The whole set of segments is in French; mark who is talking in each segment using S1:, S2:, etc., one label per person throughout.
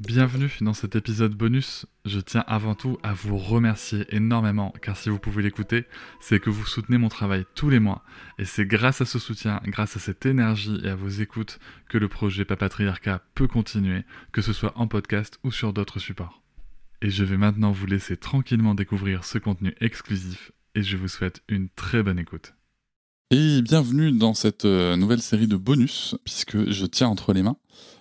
S1: Bienvenue dans cet épisode bonus. Je tiens avant tout à vous remercier énormément car si vous pouvez l'écouter, c'est que vous soutenez mon travail tous les mois et c'est grâce à ce soutien, grâce à cette énergie et à vos écoutes que le projet Papatriarcat peut continuer, que ce soit en podcast ou sur d'autres supports. Et je vais maintenant vous laisser tranquillement découvrir ce contenu exclusif et je vous souhaite une très bonne écoute. Et bienvenue dans cette euh, nouvelle série de bonus puisque je tiens entre les mains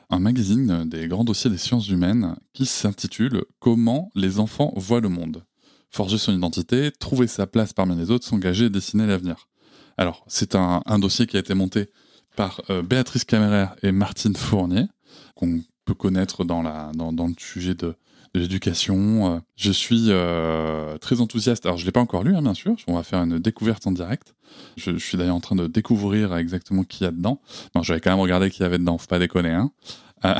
S1: un magazine des grands dossiers des sciences humaines qui s'intitule Comment les enfants voient le monde. Forger son identité, trouver sa place parmi les autres, s'engager et dessiner l'avenir. Alors, c'est un, dossier qui a été monté par euh, Béatrice Caméraire et Martine Fournier, peut connaître dans, le sujet de, l'éducation. Euh, je suis euh, très enthousiaste. Alors, je ne l'ai pas encore lu, hein, bien sûr. On va faire une découverte en direct. Je, suis d'ailleurs en train de découvrir exactement qui y a dedans. Non, j'avais quand même regardé qui y avait dedans. Faut pas déconner, hein. Euh,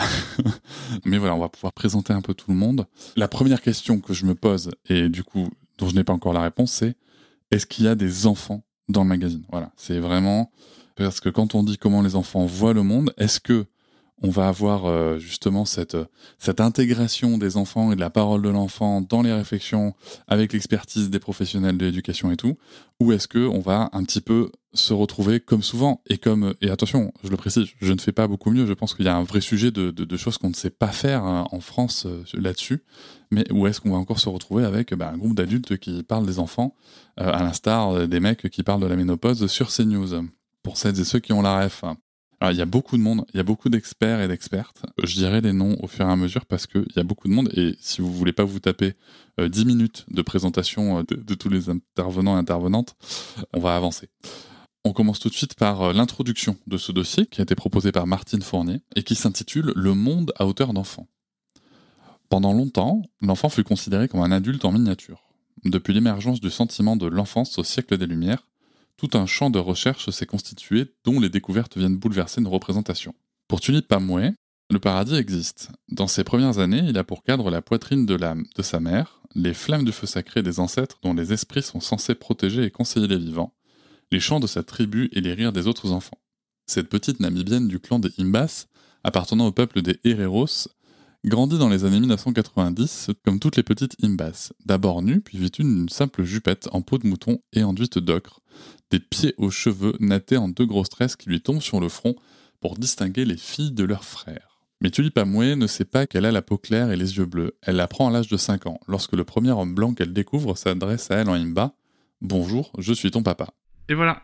S1: mais voilà, on va pouvoir présenter un peu tout le monde. La première question que je me pose, et du coup, dont je n'ai pas encore la réponse, c'est est-ce qu'il y a des enfants dans le magazine? Voilà, c'est vraiment parce que quand on dit comment les enfants voient le monde, est-ce que on va avoir euh, justement cette, cette intégration des enfants et de la parole de l'enfant dans les réflexions avec l'expertise des professionnels de l'éducation et tout, ou est-ce que on va un petit peu se retrouver comme souvent et comme et attention, je le précise, je ne fais pas beaucoup mieux. Je pense qu'il y a un vrai sujet de, choses qu'on ne sait pas faire hein, en France euh, là-dessus, mais où est-ce qu'on va encore se retrouver avec bah, un groupe d'adultes qui parlent des enfants, euh, à l'instar des mecs qui parlent de la ménopause sur CNews. Pour celles et ceux qui ont la ref. Alors, il y a beaucoup de monde, il y a beaucoup d'experts et d'expertes. Je dirai les noms au fur et à mesure parce qu'il y a beaucoup de monde et si vous voulez pas vous taper euh, 10 minutes de présentation euh, de, tous les intervenants et intervenantes, on va avancer. On commence tout de suite par euh, l'introduction de ce dossier qui a été proposé par Martine Fournier et qui s'intitule Le monde à hauteur d'enfant. Pendant longtemps, l'enfant fut considéré comme un adulte en miniature. Depuis l'émergence du sentiment de l'enfance au siècle des Lumières, tout un champ de recherche s'est constitué dont les découvertes viennent bouleverser nos représentations. Pour Tulip Pamoué, le paradis existe. Dans ses premières années, il a pour cadre la poitrine de, l'âme de sa mère, les flammes du feu sacré des ancêtres dont les esprits sont censés protéger et conseiller les vivants, les chants de sa tribu et les rires des autres enfants. Cette petite namibienne du clan des Imbas, appartenant au peuple des Hereros, grandit dans les années 1990 comme toutes les petites Imbas, d'abord nue puis vêtue d'une simple jupette en peau de mouton et enduite d'ocre, des pieds aux cheveux nattés en deux grosses tresses qui lui tombent sur le front pour distinguer les filles de leurs frères. Mais Tulipa Moué ne sait pas qu'elle a la peau claire et les yeux bleus. Elle l'apprend à l'âge de 5 ans, lorsque le premier homme blanc qu'elle découvre s'adresse à elle en imba. Bonjour, je suis ton papa. Et voilà,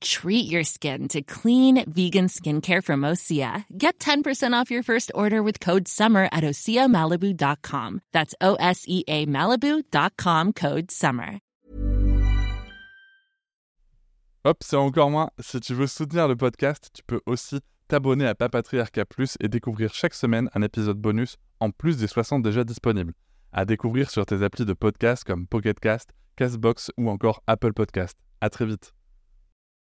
S2: Treat your skin to clean vegan skincare from Osea. Get 10% off your first order with code SUMMER at OseaMalibu.com. That's O S E A Malibu.com code SUMMER.
S1: Hop, c'est encore moins. Si tu veux soutenir le podcast, tu peux aussi t'abonner à Papatriarca Plus et découvrir chaque semaine un épisode bonus en plus des 60 déjà disponibles. À découvrir sur tes applis de podcast comme Pocketcast, Castbox ou encore Apple Podcast. À très vite.